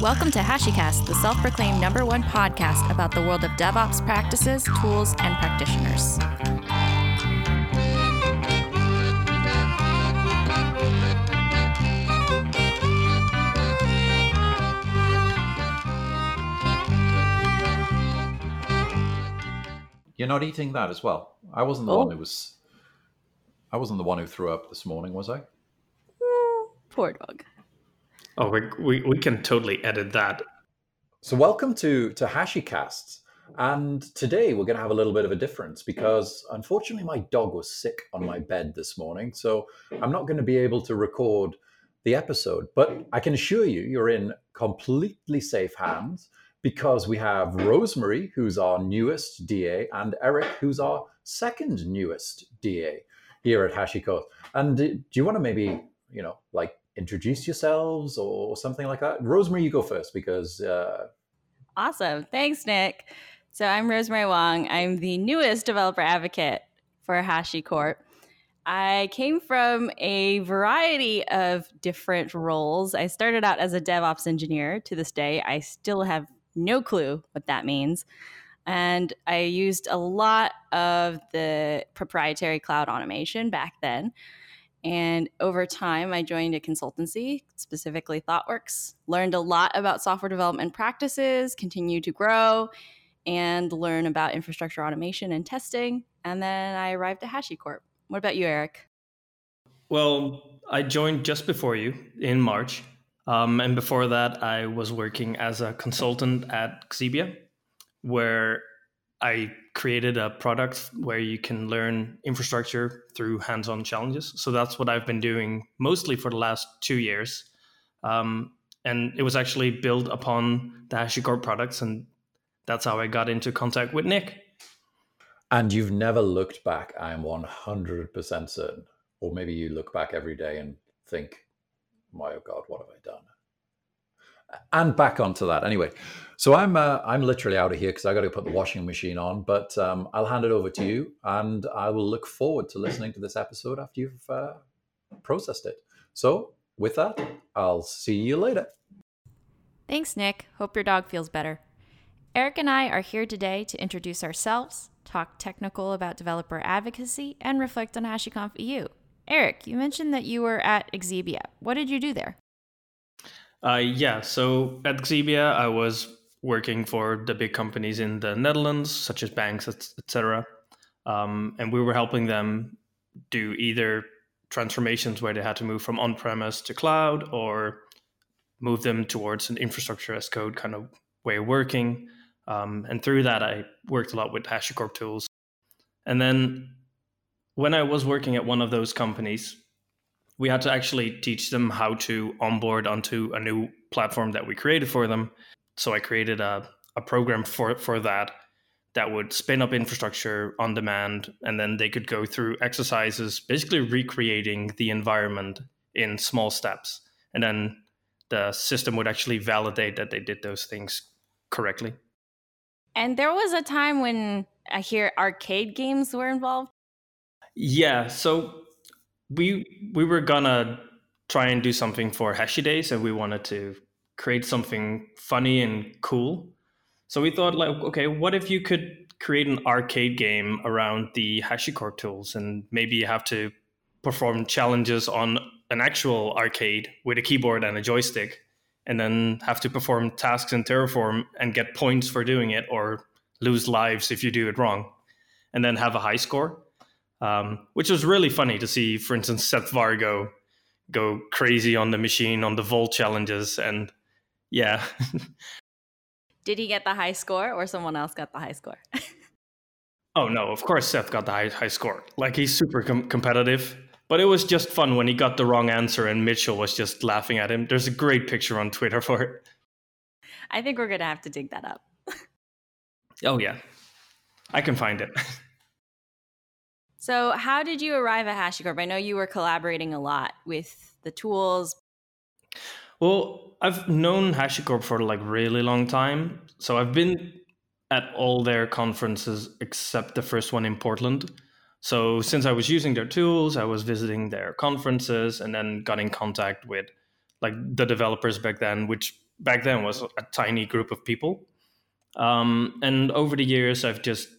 Welcome to HashiCast, the self proclaimed number one podcast about the world of DevOps practices, tools, and practitioners. You're not eating that as well. I wasn't the Oh. one who was. I wasn't the one who threw up this morning, was I? Mm, poor dog. Oh, we, we, we can totally edit that. So welcome to to HashiCasts, and today we're going to have a little bit of a difference because unfortunately my dog was sick on my bed this morning, so I'm not going to be able to record the episode. But I can assure you, you're in completely safe hands because we have Rosemary, who's our newest DA, and Eric, who's our second newest DA here at HashiCast. And do do you want to maybe, you know, like introduce yourselves or something like that? Rosemary, you go first because uh, Awesome. Thanks, Nick. So I'm Rosemary Wong. I'm the newest developer advocate for HashiCorp. I came from a variety of different roles. I started out as a DevOps engineer. To this day, I still have no clue what that means. And I used a lot of the proprietary cloud automation back then. And over time, I joined a consultancy, specifically ThoughtWorks, learned a lot about software development practices, continued to grow, and learn about infrastructure automation and testing. And then I arrived at HashiCorp. What about you, Eric? Well, I joined just before you in March. Um, and before that, I was working as a consultant at Xebia, where I created a product where you can learn infrastructure through hands on challenges. So that's what I've been doing mostly for the last two years. Um, and it was actually built upon the HashiCorp products. And that's how I got into contact with Nick. and you've never looked back. I'm 100% certain. Or maybe you look back every day and think, my God, what have I done? And back onto that. Anyway, so I'm uh, I'm literally out of here because I got to put the washing machine on. But um, I'll hand it over to you, and I will look forward to listening to this episode after you've uh, processed it. So with that, I'll see you later. Thanks, Nick. Hope your dog feels better. Eric and I are here today to introduce ourselves, talk technical about developer advocacy, and reflect on HashiConf EU. Eric, you mentioned that you were at Xebia. What did you do there? Uh, yeah, so at Xebia, I was working for the big companies in the Netherlands, such as banks, etc. Um, and we were helping them do either transformations where they had to move from on premise to cloud or move them towards an infrastructure as code kind of way of working. Um, and through that, I worked a lot with HashiCorp tools. And then when I was working at one of those companies, we had to actually teach them how to onboard onto a new platform that we created for them. So I created a, a program for, for that that would spin up infrastructure on demand, and then they could go through exercises, basically recreating the environment in small steps. And then the system would actually validate that they did those things correctly. And there was a time when I hear arcade games were involved. Yeah, so we we were gonna try and do something for Hashi Days, and we wanted to create something funny and cool. So we thought, like, okay, what if you could create an arcade game around the HashiCorp tools, and maybe you have to perform challenges on an actual arcade with a keyboard and a joystick, and then have to perform tasks in Terraform and get points for doing it, or lose lives if you do it wrong, and then have a high score um, which was really funny to see. For instance, Seth Vargo go crazy on the machine on the vault challenges, and yeah, Did he get the high score or someone else got the high score? oh no, of course Seth got the high, high score. Like he's super com- competitive, but it was just fun when he got the wrong answer and Mitchell was just laughing at him. There's a great picture on Twitter for it. I think we're going to have to dig that up. Oh yeah, I can find it. So, how did you arrive at HashiCorp? I know you were collaborating a lot with the tools. Well, I've known HashiCorp for like really long time. So I've been at all their conferences except the first one in Portland. So since I was using their tools, I was visiting their conferences and then got in contact with like the developers back then, which back then was a tiny group of people. Um, and over the years, I've just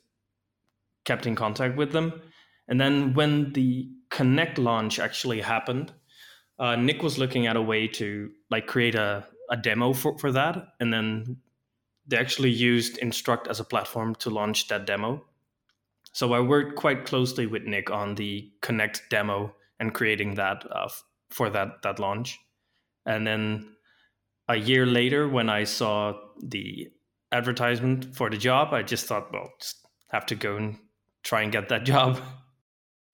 kept in contact with them. And then when the Connect launch actually happened, uh, Nick was looking at a way to like create a, a demo for, for that. And then they actually used Instruqt as a platform to launch that demo. So I worked quite closely with Nick on the Connect demo and creating that uh, for that that launch. And then a year later, when I saw the advertisement for the job, I just thought, well, just have to go and try and get that job.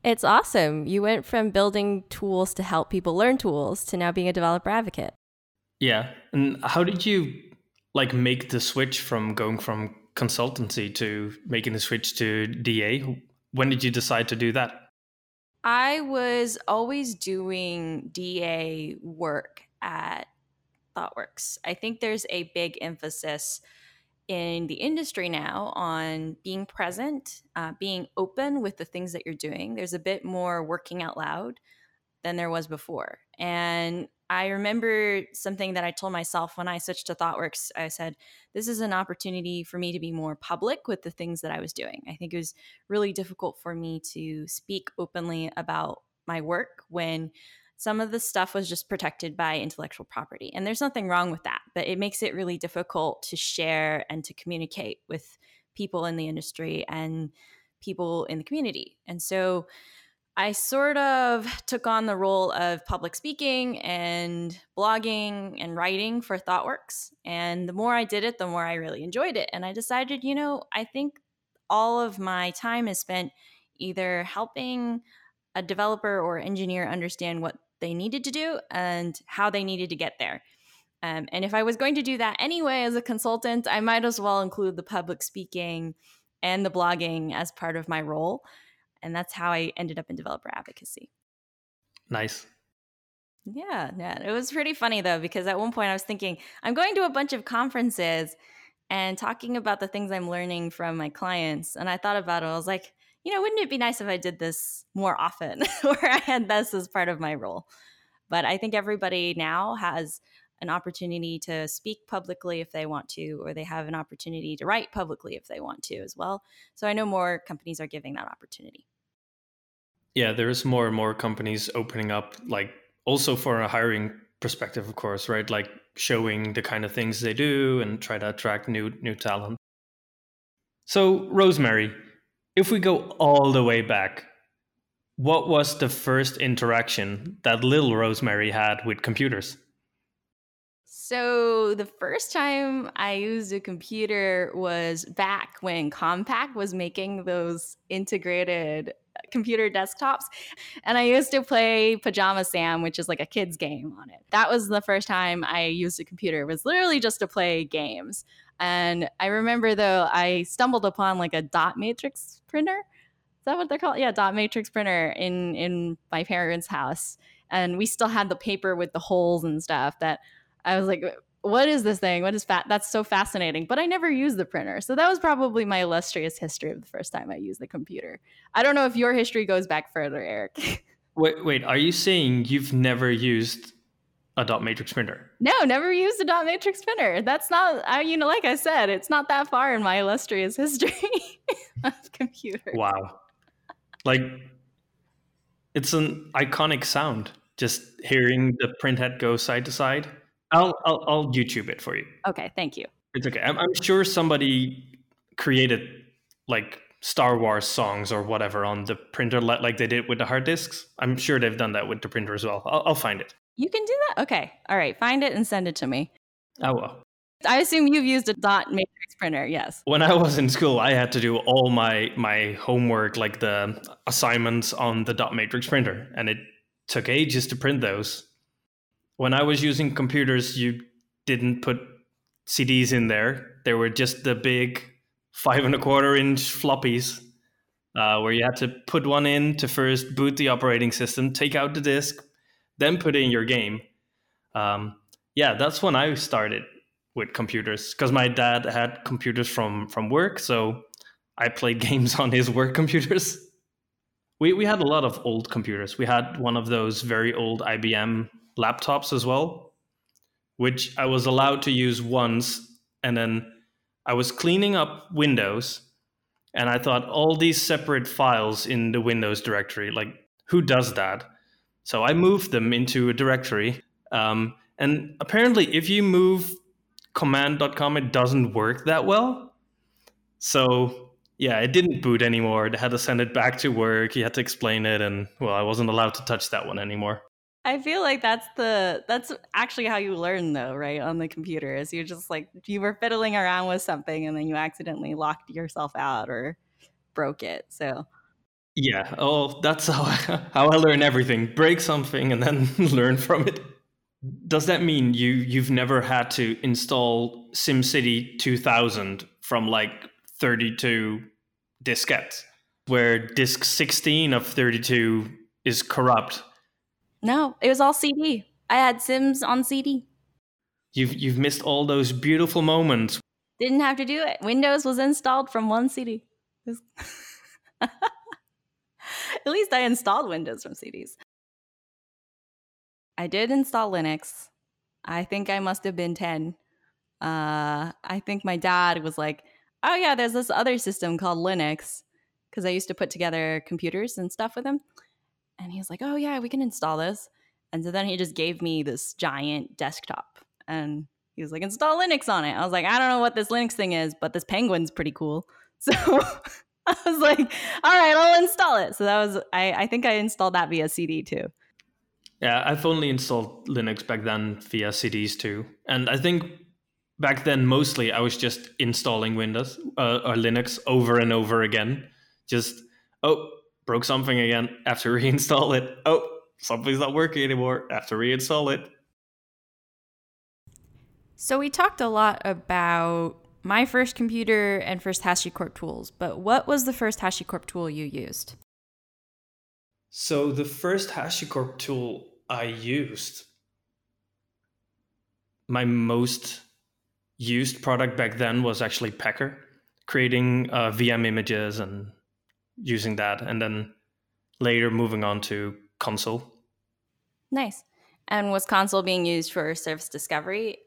It's awesome. You went from building tools to help people learn tools to now being a developer advocate. Yeah. And how did you like make the switch from going from consultancy to making the switch to DA? When did you decide to do that? I was always doing DA work at ThoughtWorks. I think there's a big emphasis in the industry now on being present, uh, being open with the things that you're doing. There's a bit more working out loud than there was before. And I remember something that I told myself when I switched to ThoughtWorks. I said, This is an opportunity for me to be more public with the things that I was doing. I think it was really difficult for me to speak openly about my work when some of the stuff was just protected by intellectual property. And there's nothing wrong with that, but it makes it really difficult to share and to communicate with people in the industry and people in the community. And so I sort of took on the role of public speaking and blogging and writing for ThoughtWorks. And the more I did it, the more I really enjoyed it. And I decided, you know, I think all of my time is spent either helping a developer or engineer understand what they needed to do and how they needed to get there. Um, and if I was going to do that anyway as a consultant, I might as well include the public speaking and the blogging as part of my role. And that's how I ended up in developer advocacy. Nice. Yeah, yeah. It was pretty funny though, because at one point I was thinking, I'm going to a bunch of conferences and talking about the things I'm learning from my clients. And I thought about it. I was like, you know, wouldn't it be nice if I did this more often, or I had this as part of my role? But I think everybody now has an opportunity to speak publicly if they want to, or they have an opportunity to write publicly if they want to as well. So I know more companies are giving that opportunity. Yeah, there's more and more companies opening up, like also for a hiring perspective, of course, right? Like showing the kind of things they do and try to attract new new talent. So, Rosemary, if we go all the way back, what was the first interaction that little Rosemary had with computers? So, the first time I used a computer was back when Compaq was making those integrated uh, computer desktops. And I used to play Pajama Sam, which is like a kid's game on it. That was the first time I used a computer, it was literally just to play games. And I remember though, I stumbled upon like a dot matrix printer. Is that what they're called? Yeah, dot matrix printer in in my parents' house. And we still had the paper with the holes and stuff that I was like, what is this thing? What is fat? That's so fascinating. But I never used the printer. So that was probably my illustrious history of the first time I used the computer. I don't know if your history goes back further, Eric. wait, wait, are you saying you've never used a dot matrix printer. No, never used a dot matrix printer. That's not, I, you know, like I said, it's not that far in my illustrious history of computers. Wow. Like, it's an iconic sound. Just hearing the printhead go side to side. I'll, I'll, I'll YouTube it for you. Okay, thank you. It's okay. I'm, I'm sure somebody created like Star Wars songs or whatever on the printer, like they did with the hard disks. I'm sure they've done that with the printer as well. I'll, I'll find it. You can do that? Okay. All right. Find it and send it to me. I will. I assume you've used a dot matrix printer, yes. When I was in school, I had to do all my my homework, like the assignments on the dot matrix printer, and it took ages to print those. When I was using computers, you didn't put CDs in there. There were just the big five and a quarter inch floppies, uh, where you had to put one in to first boot the operating system, take out the disk, then put in your game. Um, yeah, that's when I started with computers because my dad had computers from from work, so I played games on his work computers. We we had a lot of old computers. We had one of those very old IBM laptops as well, which I was allowed to use once. And then I was cleaning up Windows and I thought all these separate files in the Windows directory, like who does that? So I moved them into a directory. Um, and apparently, if you move command.com, it doesn't work that well. So yeah, it didn't boot anymore. They had to send it back to work. You had to explain it, and well, I wasn't allowed to touch that one anymore. I feel like that's the that's actually how you learn though, right? On the computer is you're just like you were fiddling around with something and then you accidentally locked yourself out or broke it. So yeah, oh, that's how I, how I learn everything. Break something and then learn from it. Does that mean you you've never had to install SimCity 2000 from like 32 diskettes, where disk 16 of 32 is corrupt no, it was all CD. I had Sims on CD. You've you've missed all those beautiful moments. Didn't have to do it. Windows was installed from one CD. At least I installed Windows from CDs. I did install Linux. I think I must have been 10. Uh, I think my dad was like, oh, yeah, there's this other system called Linux. Because I used to put together computers and stuff with him. And he was like, oh, yeah, we can install this. And so then he just gave me this giant desktop and he was like, install Linux on it. I was like, I don't know what this Linux thing is, but this penguin's pretty cool. So I was like, all right, I'll install it. So that was, I, I think I installed that via CD too. Yeah, I've only installed Linux back then via CDs too. And I think back then, mostly I was just installing Windows uh, or Linux over and over again. Just, oh, broke something again, have to reinstall it. Oh, something's not working anymore, have to reinstall it. So we talked a lot about my first computer and first HashiCorp tools, but what was the first HashiCorp tool you used? So the first HashiCorp tool I used, my most used product back then was actually Packer, creating uh, VM images and using that, and then later moving on to Consul. Nice. And was Consul being used for service discovery?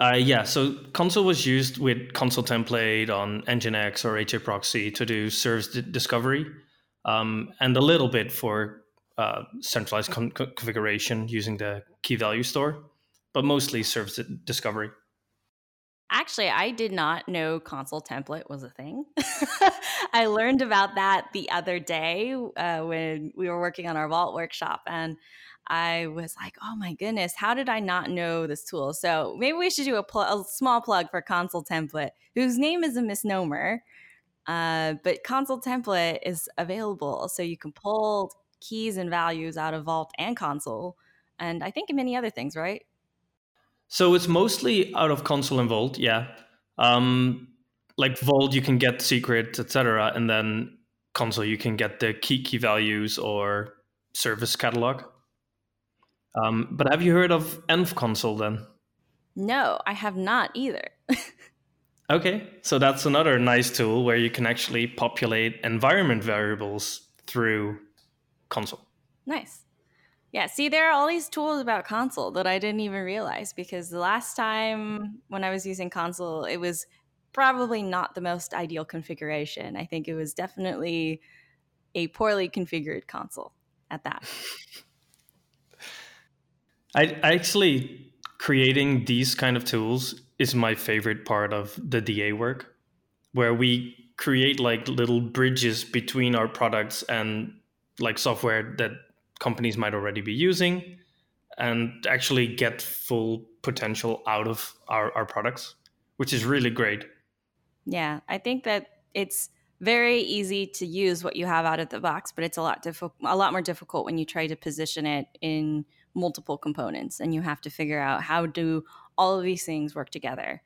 Uh, yeah, so Consul was used with Consul template on Nginx or HAProxy to do service d- discovery, um, and a little bit for uh, centralized con- configuration using the key value store, but mostly service discovery. Actually, I did not know Consul template was a thing. I learned about that the other day uh, when we were working on our vault workshop, and I was like, "Oh my goodness, how did I not know this tool?" So maybe we should do a, pl- a small plug for Consul template, whose name is a misnomer. Uh, but Consul template is available, so you can pull keys and values out of Vault and Consul, and I think many other things, right? So it's mostly out of Consul and Vault, yeah. Um, like Vault, you can get secrets, etc., and then Consul, you can get the key key values or service catalog. Um, but have you heard of Envconsul then? No, I have not either. okay, so that's another nice tool where you can actually populate environment variables through Consul. Nice. Yeah, see, there are all these tools about Consul that I didn't even realize because the last time when I was using Consul, it was probably not the most ideal configuration. I think it was definitely a poorly configured Consul at that. I actually creating these kind of tools is my favorite part of the DA work, where we create like little bridges between our products and like software that companies might already be using and actually get full potential out of our, our products, which is really great. Yeah, I think that it's very easy to use what you have out of the box, but it's a lot difficult, a lot more difficult when you try to position it in multiple components, and you have to figure out how do all of these things work together.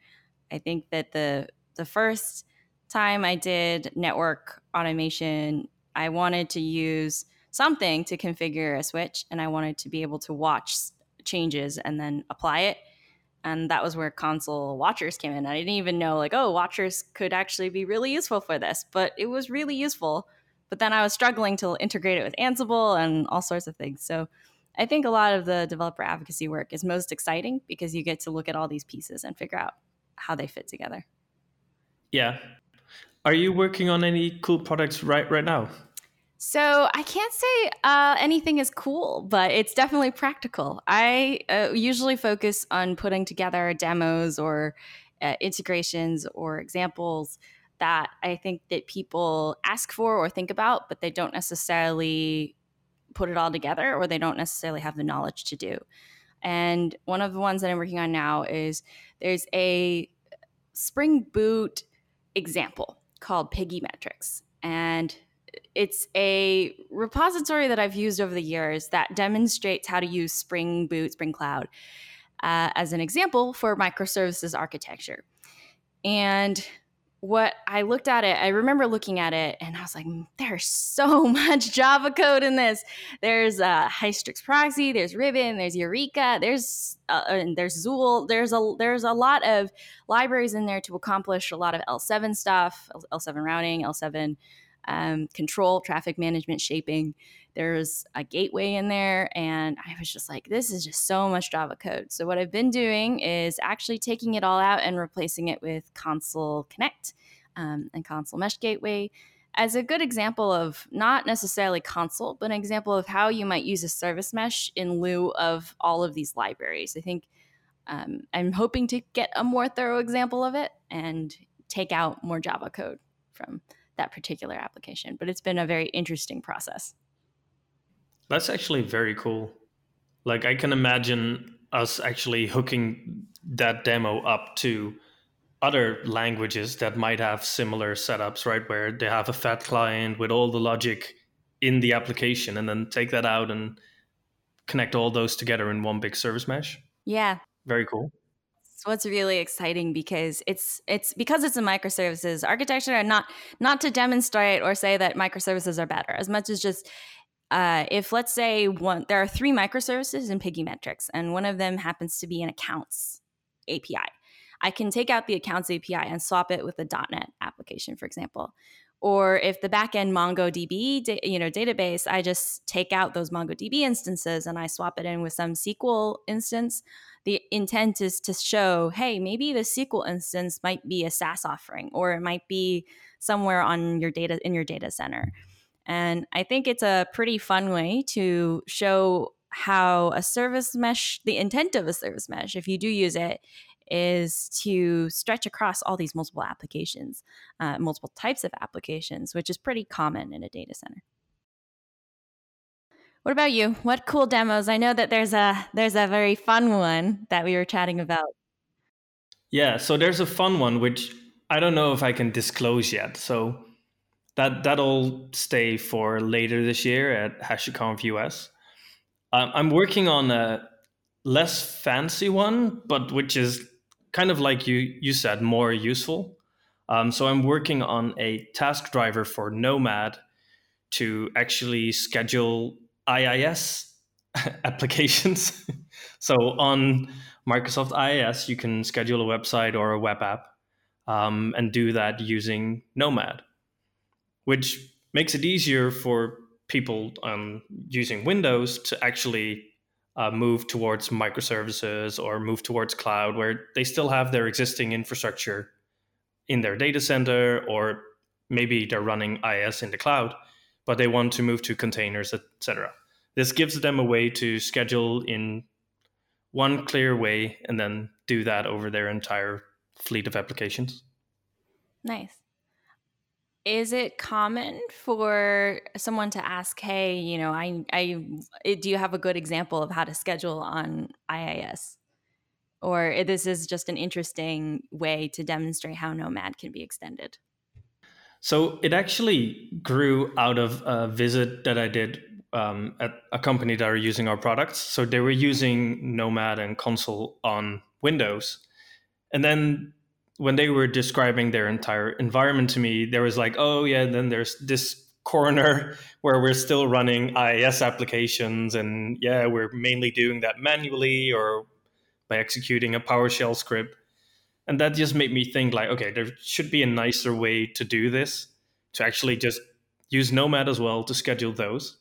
I think that the the first time I did network automation, I wanted to use something to configure a switch and I wanted to be able to watch changes and then apply it. And that was where Consul watchers came in. I didn't even know, like, oh, watchers could actually be really useful for this, but it was really useful. But then I was struggling to integrate it with Ansible and all sorts of things. So I think a lot of the developer advocacy work is most exciting because you get to look at all these pieces and figure out how they fit together. Yeah. Are you working on any cool products right right now? So I can't say uh, anything is cool, but it's definitely practical. I uh, usually focus on putting together demos or uh, integrations or examples that I think that people ask for or think about, but they don't necessarily put it all together or they don't necessarily have the knowledge to do. And one of the ones that I'm working on now is there's a Spring Boot example called Piggy Metrics. And it's a repository that I've used over the years that demonstrates how to use Spring Boot, Spring Cloud uh, as an example for microservices architecture. And what I looked at it, I remember looking at it and I was like, mm, there's so much Java code in this. There's uh, Hystrix proxy, there's Ribbon, there's Eureka, there's uh, and there's Zuul. There's a there's a lot of libraries in there to accomplish a lot of L7 stuff, L7 routing, L7 um, control, traffic management, shaping. There's a gateway in there, and I was just like, this is just so much Java code. So, what I've been doing is actually taking it all out and replacing it with Consul Connect um, and Consul Mesh Gateway as a good example of not necessarily Consul, but an example of how you might use a service mesh in lieu of all of these libraries. I think um, I'm hoping to get a more thorough example of it and take out more Java code from that particular application. But it's been a very interesting process. That's actually very cool. Like I can imagine us actually hooking that demo up to other languages that might have similar setups, right? Where they have a fat client with all the logic in the application and then take that out and connect all those together in one big service mesh. Yeah. Very cool. What's really exciting because it's it's because it's a microservices architecture and not not to demonstrate or say that microservices are better as much as just uh, if let's say one there are three microservices in Piggy Metrics and one of them happens to be an accounts API. I can take out the accounts API and swap it with a .NET application, for example. Or if the backend MongoDB, you know, database, I just take out those MongoDB instances and I swap it in with some SQL instance. The intent is to show, hey, maybe the SQL instance might be a SaaS offering, or it might be somewhere on your data in your data center. And I think it's a pretty fun way to show how a service mesh, the intent of a service mesh, if you do use it, is to stretch across all these multiple applications, uh, multiple types of applications, which is pretty common in a data center. What about you? What cool demos? I know that there's a there's a very fun one that we were chatting about. Yeah, so there's a fun one which I don't know if I can disclose yet. So that that'll stay for later this year at HashiConf US. Um, I'm working on a less fancy one, but which is kind of like you you said, more useful. Um, so I'm working on a task driver for Nomad to actually schedule IIS applications. so on Microsoft IIS, you can schedule a website or a web app um, and do that using Nomad which makes it easier for people um, using Windows to actually uh, move towards microservices or move towards cloud, where they still have their existing infrastructure in their data center, or maybe they're running IIS in the cloud, but they want to move to containers, etc. This gives them a way to schedule in one clear way and then do that over their entire fleet of applications. Nice is it common for someone to ask hey you know i i eh, do you have a good example of how to schedule on iis or eh, this is just an interesting way to demonstrate how nomad can be extended. So it actually grew out of a visit that i did um, at a company that are using our products. So they were using nomad and Consul on windows. And then when they were describing their entire environment to me, there was like, oh yeah, then there's this corner where we're still running IIS applications, and yeah, we're mainly doing that manually or by executing a PowerShell script. And that just made me think like, okay, there should be a nicer way to do this, to actually just use Nomad as well to schedule those.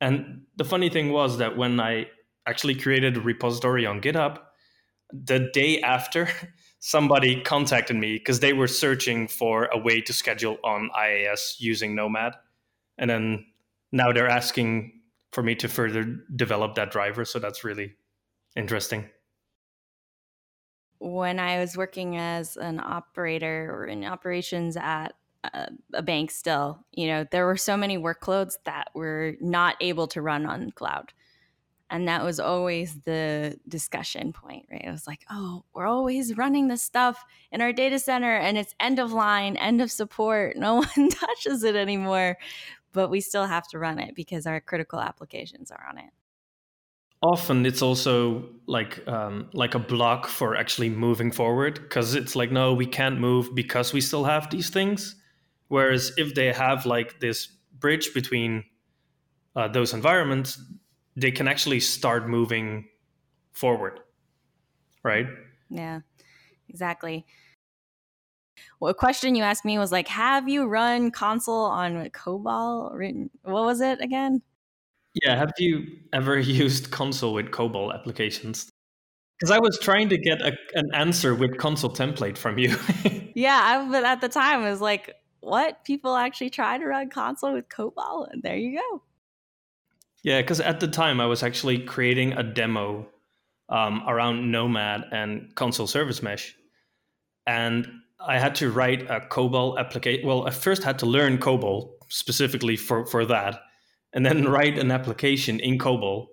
And the funny thing was that when I actually created a repository on GitHub, the day after, somebody contacted me because they were searching for a way to schedule on IIS using Nomad. And then now they're asking for me to further develop that driver. So that's really interesting. When I was working as an operator or in operations at a, a bank still, you know, there were so many workloads that were not able to run on cloud. And that was always the discussion point, right? It was like, oh, we're always running this stuff in our data center and it's end of line, end of support. No one touches it anymore, but we still have to run it because our critical applications are on it. Often it's also like um, like a block for actually moving forward because it's like no, we can't move because we still have these things. Whereas if they have like this bridge between uh, those environments, they can actually start moving forward, right? Yeah, exactly. Well, a question you asked me was like, "Have you run Consul on COBOL? Written, what was it again?" Yeah, have you ever used Consul with COBOL applications? Because I was trying to get a, an answer with Consul template from you. yeah, I, but at the time, it was like, what people actually try to run Consul with COBOL, and there you go. Yeah, because at the time I was actually creating a demo um, around Nomad and Consul Service Mesh, and I had to write a COBOL application. Well, I first had to learn COBOL specifically for for that, and then write an application in COBOL,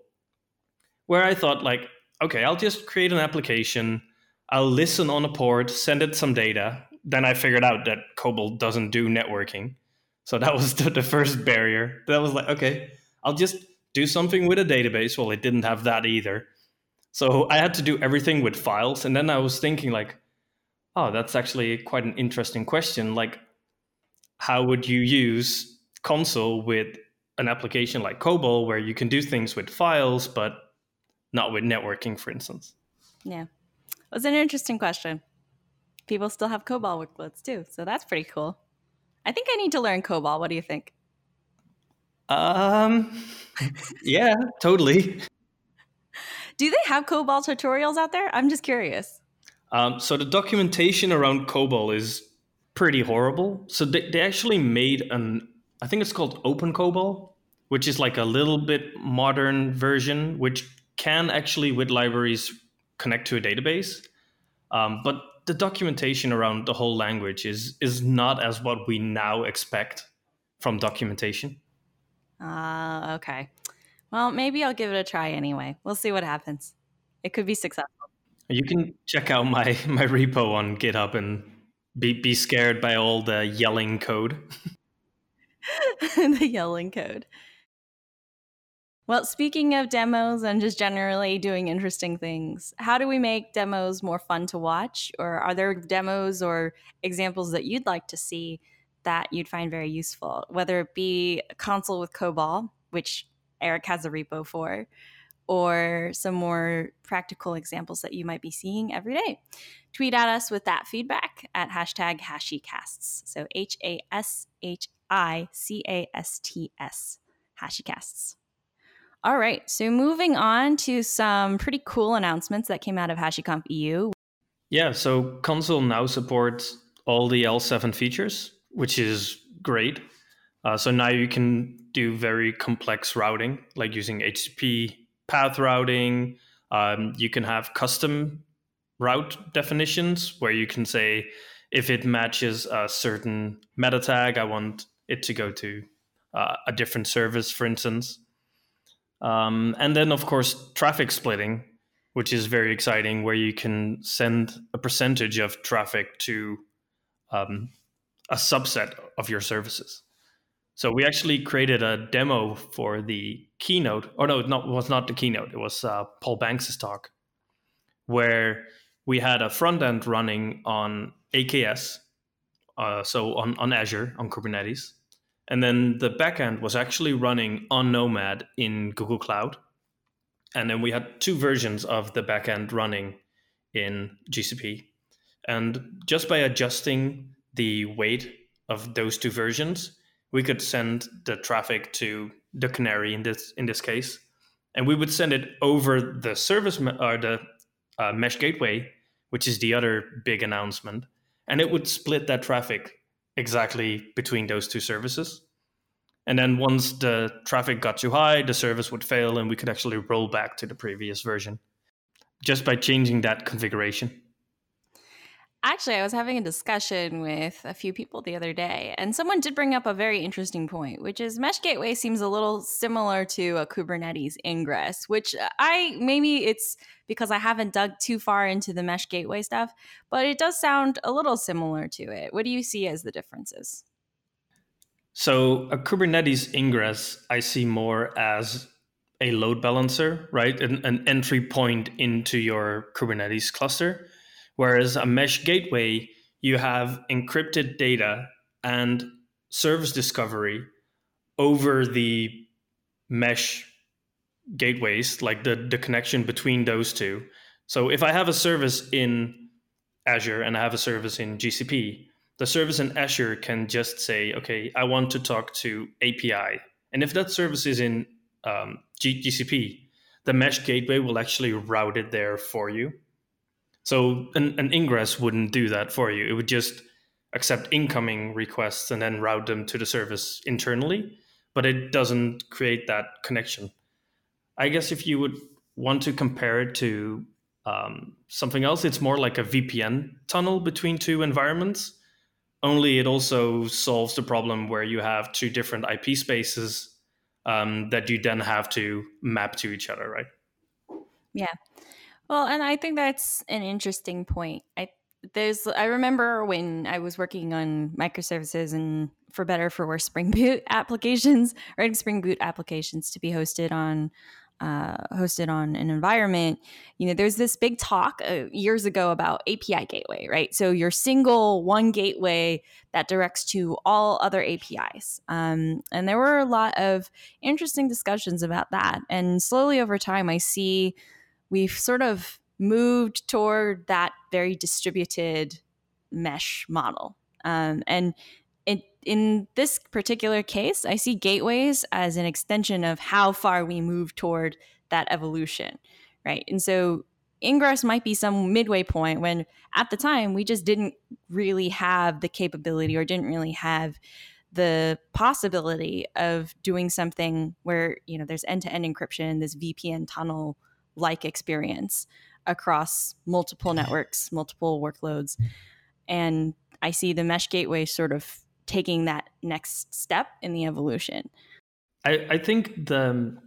where I thought like, okay, I'll just create an application. I'll listen on a port, send it some data, then I figured out that COBOL doesn't do networking. So that was the, the first barrier. That was like, okay, I'll just do something with a database. Well, it didn't have that either. So I had to do everything with files. And then I was thinking, like, oh, that's actually quite an interesting question. Like, how would you use Consul with an application like COBOL where you can do things with files, but not with networking, for instance? Yeah. It was an interesting question people still have COBOL workloads too. So that's pretty cool. I think I need to learn COBOL. What do you think? Um, yeah, totally. Do they have COBOL tutorials out there? I'm just curious. Um, so the documentation around COBOL is pretty horrible. So they, they actually made an, I think it's called Open COBOL, which is like a little bit modern version, which can actually with libraries connect to a database. Um, but the documentation around the whole language is is not as what we now expect from documentation. Ah, uh, okay. Well, maybe I'll give it a try anyway. We'll see what happens. It could be successful. You can check out my my repo on GitHub and be be scared by all the yelling code. the yelling code. Well, speaking of demos and just generally doing interesting things, how do we make demos more fun to watch? Or are there demos or examples that you'd like to see that you'd find very useful, whether it be a Consul with COBOL, which Eric has a repo for, or some more practical examples that you might be seeing every day? Tweet at us with that feedback at hashtag HashiCasts. So H A S H I C A S T S, HashiCasts. All right. So moving on to some pretty cool announcements that came out of HashiConf EU. Yeah. So Consul now supports all the L7 features, which is great. Uh, so now you can do very complex routing, like using HTTP path routing. Um, you can have custom route definitions where you can say if it matches a certain meta tag, I want it to go to uh, a different service, for instance. Um, and then, of course, traffic splitting, which is very exciting, where you can send a percentage of traffic to um, a subset of your services. So we actually created a demo for the keynote. Oh no, it was not the keynote. It was uh, Paul Banks' talk, where we had a front end running on AKS, uh, so on, on Azure on Kubernetes, and then the backend was actually running on Nomad in Google Cloud. And then we had two versions of the backend running in GCP. And just by adjusting the weight of those two versions, we could send the traffic to the canary in this in this case, and we would send it over the service or the uh, mesh gateway, which is the other big announcement, and it would split that traffic exactly between those two services. And then once the traffic got too high, the service would fail, and we could actually roll back to the previous version just by changing that configuration. Actually, I was having a discussion with a few people the other day, and someone did bring up a very interesting point, which is Mesh Gateway seems a little similar to a Kubernetes ingress, which uh, I maybe it's because I haven't dug too far into the Mesh Gateway stuff, but it does sound a little similar to it. What do you see as the differences? So, a Kubernetes ingress I see more as a load balancer, right? An, an entry point into your Kubernetes cluster Whereas a mesh gateway, you have encrypted data and service discovery over the mesh gateways, like the, the connection between those two. So if I have a service in Azure and I have a service in GCP, the service in Azure can just say, okay, I want to talk to API. And if that service is in um, GCP, the mesh gateway will actually route it there for you. So an, an ingress wouldn't do that for you. It would just accept incoming requests and then route them to the service internally, but it doesn't create that connection. I guess if you would want to compare it to um, something else, it's more like a VPN tunnel between two environments. Only it also solves the problem where you have two different IP spaces um, that you then have to map to each other, right? Yeah. Well, and I think that's an interesting point. I there's I remember when I was working on microservices and for better for worse Spring Boot applications, writing Spring Boot applications to be hosted on uh, hosted on an environment. You know, there's this big talk uh, years ago about API gateway, right? So your single one gateway that directs to all other APIs. Um, and there were a lot of interesting discussions about that. And slowly over time, I see we've sort of moved toward that very distributed mesh model. Um, and it, in this particular case, I see gateways as an extension of how far we move toward that evolution, right? And so ingress might be some midway point when at the time we just didn't really have the capability or didn't really have the possibility of doing something where you know there's end-to-end encryption this vpn tunnel like experience across multiple networks, multiple workloads. And I see the mesh gateway sort of taking that next step in the evolution. I, I think the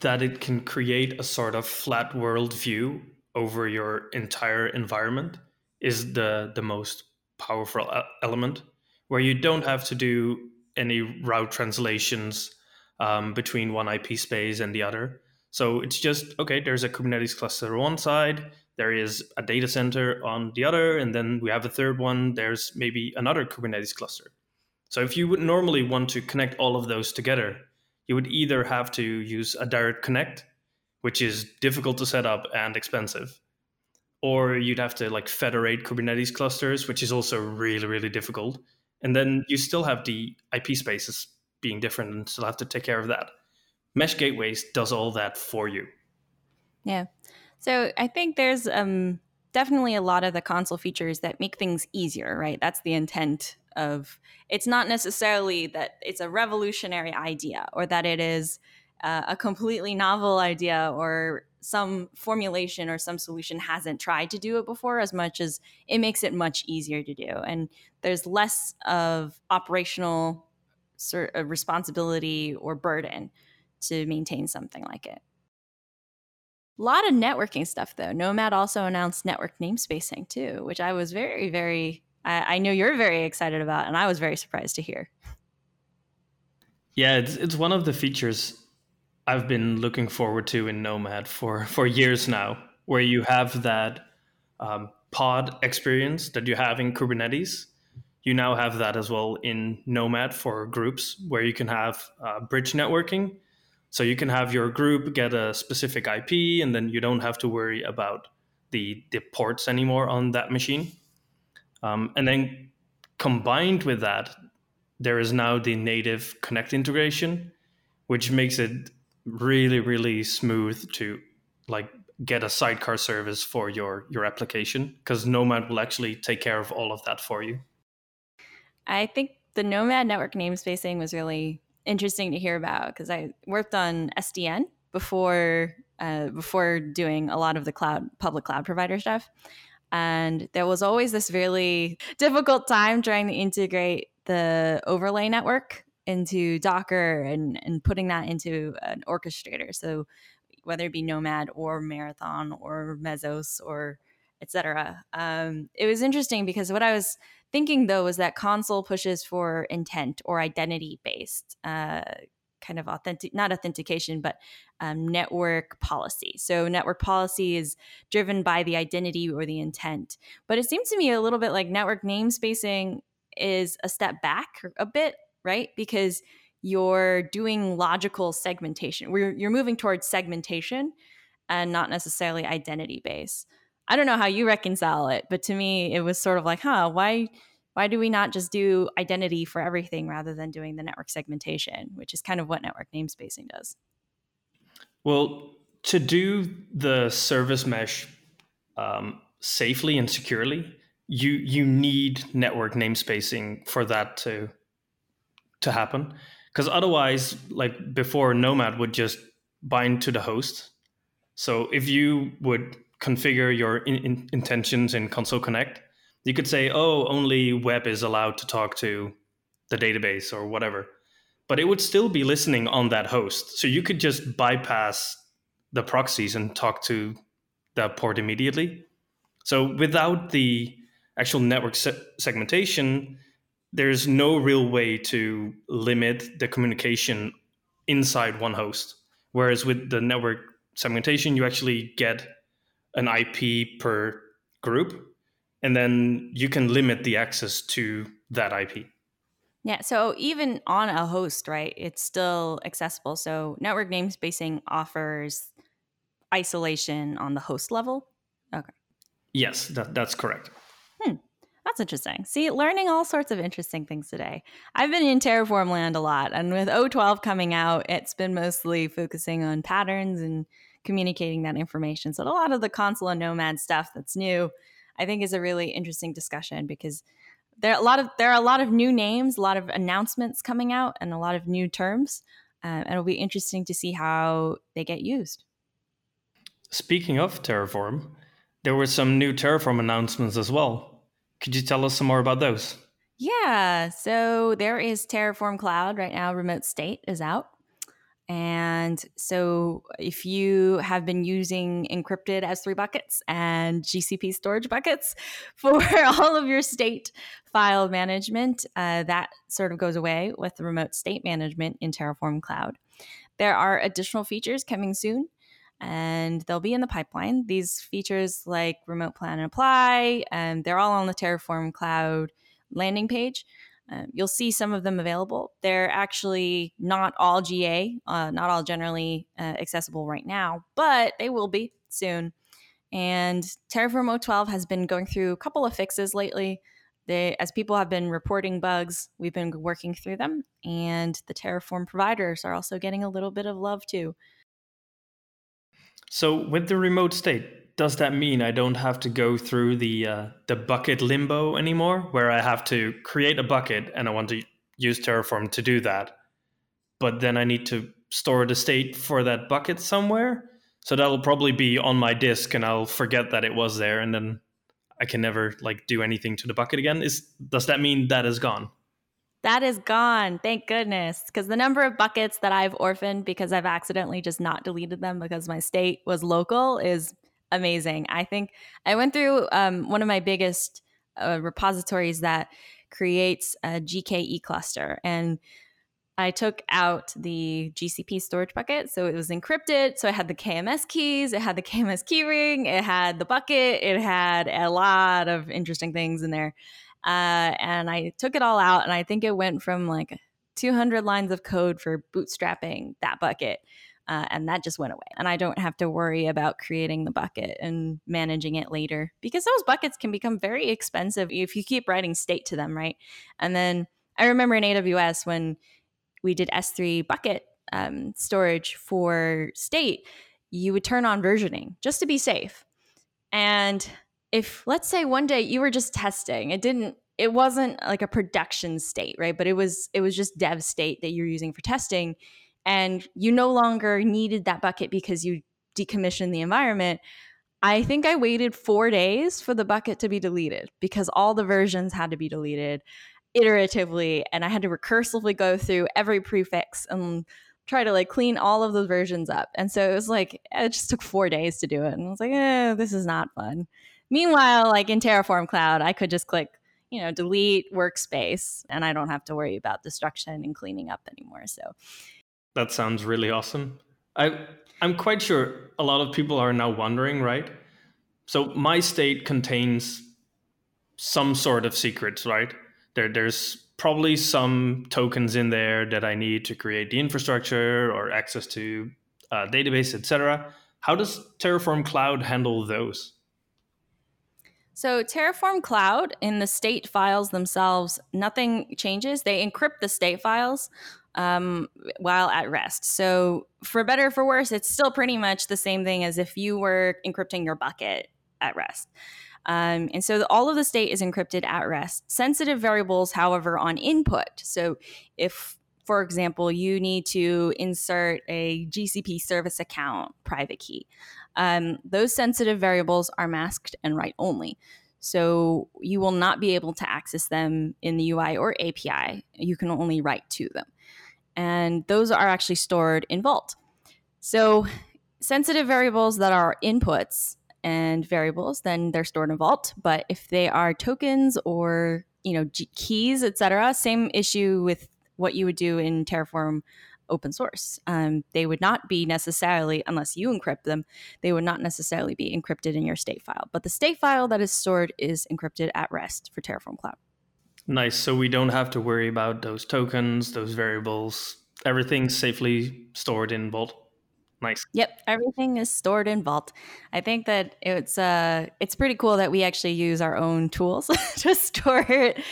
that it can create a sort of flat world view over your entire environment is the the most powerful element where you don't have to do any route translations um, between one IP space and the other. So it's just okay, there's a Kubernetes cluster on one side, there is a data center on the other, and then we have a third one, there's maybe another Kubernetes cluster. So if you would normally want to connect all of those together, you would either have to use a direct connect, which is difficult to set up and expensive, or you'd have to like federate Kubernetes clusters, which is also really, really difficult. And then you still have the IP spaces being different and still have to take care of that. Mesh Gateways does all that for you. Yeah. So I think there's um, definitely a lot of the Consul features that make things easier, right? That's the intent of it's not necessarily that it's a revolutionary idea or that it is uh, a completely novel idea or some formulation or some solution hasn't tried to do it before as much as it makes it much easier to do and there's less of operational sort of responsibility or burden to maintain something like it. A lot of networking stuff though. Nomad also announced network namespacing too, which I was very, very, I, I know you're very excited about, and I was very surprised to hear. Yeah, it's it's one of the features I've been looking forward to in Nomad for for years now, where you have that um, pod experience that you have in Kubernetes. You now have that as well in Nomad for groups, where you can have uh, bridge networking so you can have your group get a specific IP, and then you don't have to worry about the, the ports anymore on that machine. Um, and then combined with that, there is now the native Connect integration, which makes it really, really smooth to like get a sidecar service for your your application because Nomad will actually take care of all of that for you. I think the Nomad network namespacing was really interesting to hear about because I worked on SDN before uh, before doing a lot of the cloud public cloud provider stuff. And there was always this really difficult time trying to integrate the overlay network into Docker and, and putting that into an orchestrator. So whether it be Nomad or Marathon or Mesos or etc. Um, it was interesting because what I was thinking though is that Consul pushes for intent or identity based uh, kind of authentic, not authentication, but um, network policy. So network policy is driven by the identity or the intent. But it seems to me a little bit like network namespacing is a step back a bit, right? Because you're doing logical segmentation. We're, you're moving towards segmentation and not necessarily identity base. I don't know how you reconcile it, but to me, it was sort of like, huh, why why do we not just do identity for everything rather than doing the network segmentation, which is kind of what network namespacing does? Well, to do the service mesh um, safely and securely, you you need network namespacing for that to to happen because otherwise like before nomad would just bind to the host so if you would configure your in, in, intentions in consul connect you could say oh only web is allowed to talk to the database or whatever. But it would still be listening on that host. So you could just bypass the proxies and talk to that port immediately. So without the actual network se- segmentation there's no real way to limit the communication inside one host. Whereas with the network segmentation, you actually get an IP per group, and then you can limit the access to that IP. Yeah, so even on a host, right, it's still accessible. So network namespacing offers isolation on the host level. Okay. Yes, that, that's correct. Hmm. That's interesting. See, learning all sorts of interesting things today. I've been in Terraform land a lot, and with O12 coming out, it's been mostly focusing on patterns and communicating that information. So, a lot of the Consul and Nomad stuff that's new, I think, is a really interesting discussion because there are a lot of there are a lot of new names, a lot of announcements coming out, and a lot of new terms, uh, and it'll be interesting to see how they get used. Speaking of Terraform, there were some new Terraform announcements as well. Could you tell us some more about those? Yeah. So there is Terraform Cloud right now, remote state is out. And so if you have been using encrypted S3 buckets and GCP storage buckets for all of your state file management, uh, that sort of goes away with the remote state management in Terraform Cloud. There are additional features coming soon and they'll be in the pipeline. These features like remote plan and apply, and they're all on the Terraform Cloud landing page. Uh, you'll see some of them available. They're actually not all GA, uh, not all generally uh, accessible right now, but they will be soon. And Terraform O12 has been going through a couple of fixes lately. They, as people have been reporting bugs, we've been working through them, and the Terraform providers are also getting a little bit of love too. So with the remote state, does that mean I don't have to go through the uh, the bucket limbo anymore, where I have to create a bucket and I want to use Terraform to do that, but then I need to store the state for that bucket somewhere? So that'll probably be on my disk, and I'll forget that it was there, and then I can never like do anything to the bucket again. Is does that mean that is gone? That is gone. Thank goodness. Because the number of buckets that I've orphaned because I've accidentally just not deleted them because my state was local is amazing. I think I went through um, one of my biggest uh, repositories that creates a GKE cluster. And I took out the GCP storage bucket. So it was encrypted. So it had the KMS keys, it had the KMS keyring, it had the bucket, it had a lot of interesting things in there. Uh, and I took it all out, and I think it went from like 200 lines of code for bootstrapping that bucket. Uh, and that just went away. And I don't have to worry about creating the bucket and managing it later because those buckets can become very expensive if you keep writing state to them, right? And then I remember in AWS when we did S3 bucket um, storage for state, you would turn on versioning just to be safe. And if, let's say, one day you were just testing, it didn't, it wasn't like a production state, right? But it was, it was just dev state that you're using for testing, and you no longer needed that bucket because you decommissioned the environment. I think I waited four days for the bucket to be deleted because all the versions had to be deleted iteratively, and I had to recursively go through every prefix and try to like clean all of those versions up. And so it was like it just took four days to do it, and I was like, eh, this is not fun. Meanwhile, like in Terraform Cloud, I could just click, you know, delete workspace, and I don't have to worry about destruction and cleaning up anymore. So that sounds really awesome. I I'm quite sure a lot of people are now wondering, right? So my state contains some sort of secrets, right? There there's probably some tokens in there that I need to create the infrastructure or access to uh, database, etc. How does Terraform Cloud handle those? So, Terraform Cloud in the state files themselves, nothing changes. They encrypt the state files um, while at rest. So, for better or for worse, it's still pretty much the same thing as if you were encrypting your bucket at rest. Um, and so the, all of the state is encrypted at rest. Sensitive variables, however, on input. So if, for example, you need to insert a GCP service account private key, um, those sensitive variables are masked and write only. So you will not be able to access them in the UI or API. You can only write to them. And those are actually stored in Vault. So sensitive variables that are inputs and variables, then they're stored in Vault. But if they are tokens or you know keys, etc., same issue with what you would do in Terraform open source. Um, they would not be necessarily, unless you encrypt them, they would not necessarily be encrypted in your state file. But the state file that is stored is encrypted at rest for Terraform Cloud. Nice. So we don't have to worry about those tokens, those variables. Everything's safely stored in Vault. Nice. Yep, everything is stored in Vault. I think that it's uh it's pretty cool that we actually use our own tools to store it.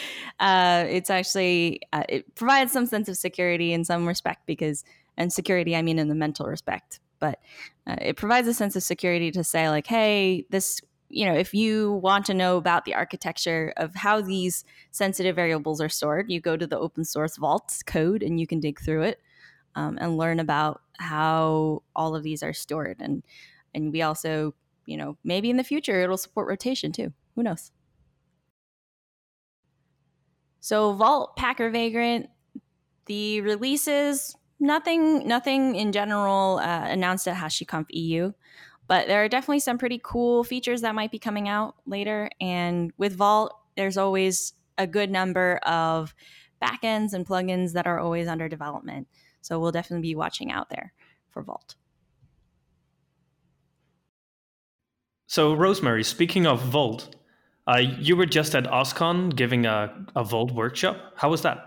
Uh, it's actually uh, it provides some sense of security in some respect because and security I mean in the mental respect, but uh, it provides a sense of security to say like, hey, this you know, if you want to know about the architecture of how these sensitive variables are stored, you go to the open source Vault code and you can dig through it um, and learn about how all of these are stored and and we also you know maybe in the future it'll support rotation too who knows? So vault packer vagrant the releases nothing nothing in general uh, announced at hashiconf eu but there are definitely some pretty cool features that might be coming out later and with vault there's always a good number of backends and plugins that are always under development so we'll definitely be watching out there for Vault. So, Rosemary, speaking of Vault, uh, you were just at OSCON giving a, a Vault workshop. How was that?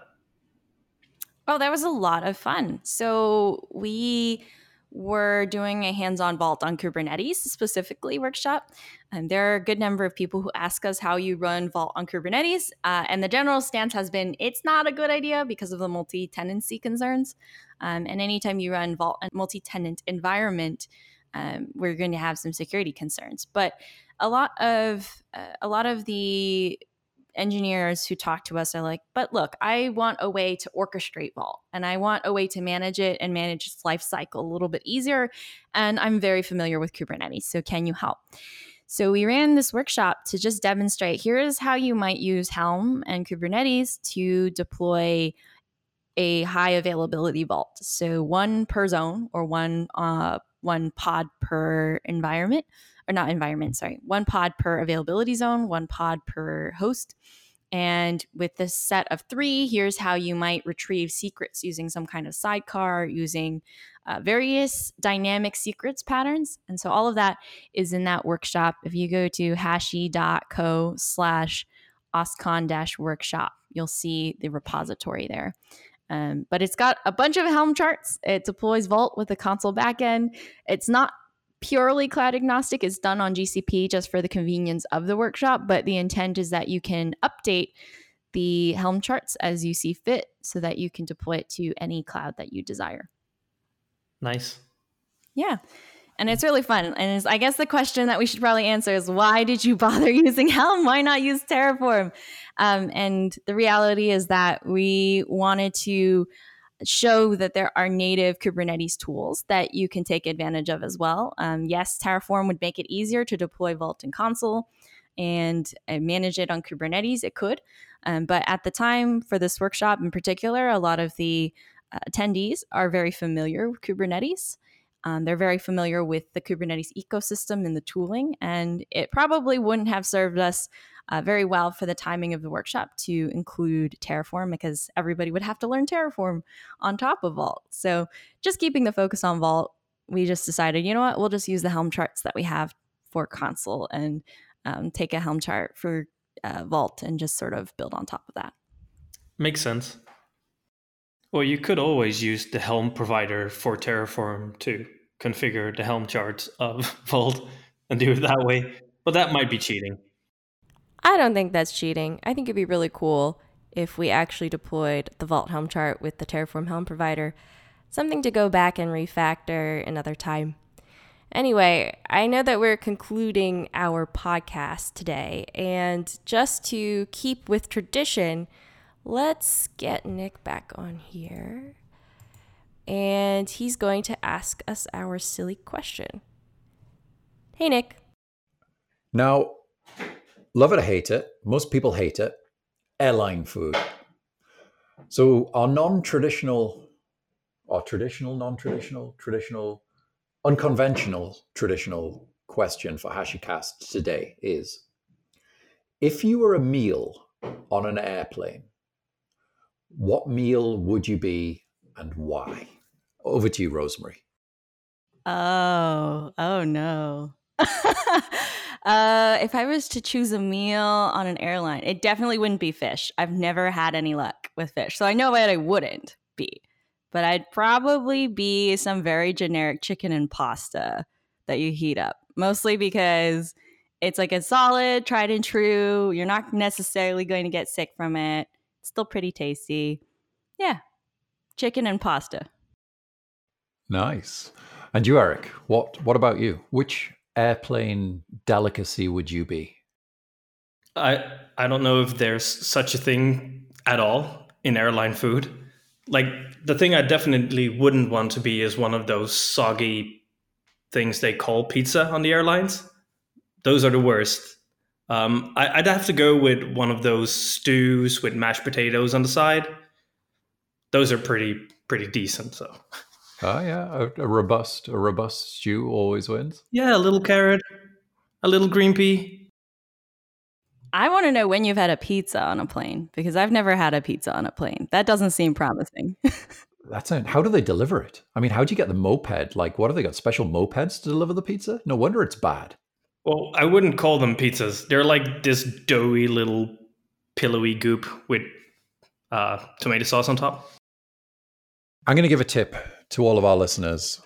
Oh, that was a lot of fun. So, we were doing a hands-on vault on kubernetes specifically workshop and there are a good number of people who ask us how you run vault on kubernetes uh, and the general stance has been it's not a good idea because of the multi-tenancy concerns. Um, and anytime you run vault and multi-tenant environment um, we're going to have some security concerns. But a lot of uh, a lot of the engineers who talk to us are like, but look, I want a way to orchestrate Vault and I want a way to manage it and manage its life cycle a little bit easier. And I'm very familiar with Kubernetes. So can you help? So we ran this workshop to just demonstrate here is how you might use Helm and Kubernetes to deploy a high availability vault. So one per zone or one uh, one pod per environment or not environment, sorry, one pod per availability zone, one pod per host. And with this set of three, here's how you might retrieve secrets using some kind of sidecar, using uh, various dynamic secrets patterns. And so all of that is in that workshop. If you go to hashi.co slash oscon dash workshop, you'll see the repository there. Um, but it's got a bunch of Helm charts. It deploys Vault with a Consul backend. It's not purely cloud agnostic is done on GCP just for the convenience of the workshop, but the intent is that you can update the Helm charts as you see fit so that you can deploy it to any cloud that you desire. Nice. Yeah. And it's really fun. And I guess the question that we should probably answer is why did you bother using Helm? Why not use Terraform? Um, and the reality is that we wanted to show that there are native Kubernetes tools that you can take advantage of as well. Um, yes, Terraform would make it easier to deploy Vault and Consul and, manage it on Kubernetes. It could. Um, but at the time for this workshop in particular, a lot of the uh, attendees are very familiar with Kubernetes. Um, they're very familiar with the Kubernetes ecosystem and the tooling, and it probably wouldn't have served us uh, very well for the timing of the workshop to include Terraform because everybody would have to learn Terraform on top of Vault. So, just keeping the focus on Vault, we just decided, you know what, we'll just use the Helm charts that we have for Consul and um, take a Helm chart for uh, Vault and just sort of build on top of that. Makes sense. Well, you could always use the Helm provider for Terraform to configure the Helm charts of Vault and do it that way, but that might be cheating. I don't think that's cheating. I think it'd be really cool if we actually deployed the Vault Helm chart with the Terraform Helm provider. Something to go back and refactor another time. Anyway, I know that we're concluding our podcast today, and just to keep with tradition, let's get Nick back on here. And he's going to ask us our silly question. Hey, Nick. Now, love it or hate it, most people hate it. Airline food. So, our non traditional, our traditional, non traditional, traditional, unconventional, traditional question for HashiCast today is if you were a meal on an airplane, what meal would you be and why? Over to you, Rosemary. Oh, oh no. uh, if I was to choose a meal on an airline, it definitely wouldn't be fish. I've never had any luck with fish, so I know that I wouldn't be. But I'd probably be some very generic chicken and pasta that you heat up, mostly because it's like a solid, tried and true. You're not necessarily going to get sick from it. It's still pretty tasty. Yeah, chicken and pasta. Nice. And you, Eric, what what about you? Which airplane delicacy would you be? I I don't know if there's such a thing at all in airline food. Like the thing I definitely wouldn't want to be is one of those soggy things they call pizza on the airlines. Those are the worst. Um, I, would have to go with one of those stews with mashed potatoes on the side. Those are pretty pretty decent. So. Oh yeah, a, a robust a robust stew always wins. Yeah, a little carrot, a little green pea. I want to know when you've had a pizza on a plane because I've never had a pizza on a plane. That doesn't seem promising. That's it. How do they deliver it? I mean, how do you get the moped? Like, what have they got? Special mopeds to deliver the pizza? No wonder it's bad. Well, I wouldn't call them pizzas. They're like this doughy little pillowy goop with uh, tomato sauce on top. I'm going to give a tip to all of our listeners,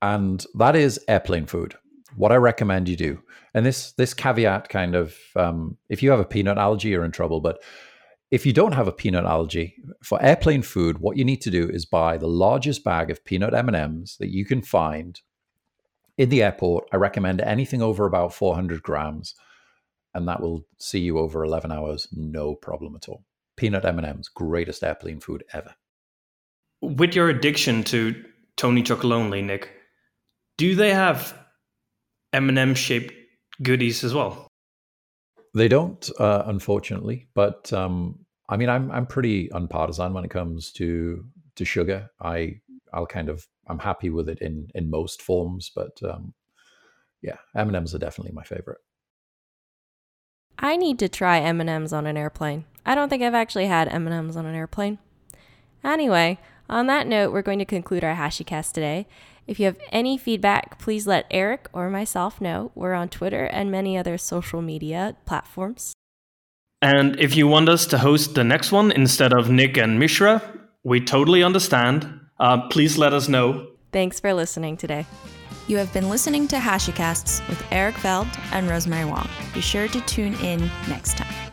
and that is airplane food. What I recommend you do, and this this caveat kind of, um, if you have a peanut allergy, you're in trouble. But if you don't have a peanut allergy for airplane food, what you need to do is buy the largest bag of peanut M and M's that you can find in the airport. I recommend anything over about 400 grams, and that will see you over 11 hours, no problem at all. Peanut M and M's, greatest airplane food ever with your addiction to Tony Chocolonely, Nick, do they have M&M shaped goodies as well? They don't, uh, unfortunately. But um, I mean, I'm I'm pretty unpartisan when it comes to to sugar. I I'll kind of I'm happy with it in in most forms, but um, yeah, M and M's are definitely my favorite. I need to try M and M's on an airplane. I don't think I've actually had M and M's on an airplane. Anyway, on that note, we're going to conclude our HashiCast today. If you have any feedback, please let Eric or myself know. We're on Twitter and many other social media platforms. And if you want us to host the next one instead of Nick and Mishra, we totally understand. Uh, please let us know. Thanks for listening today. You have been listening to HashiCasts with Eric Veld and Rosemary Wang. Be sure to tune in next time.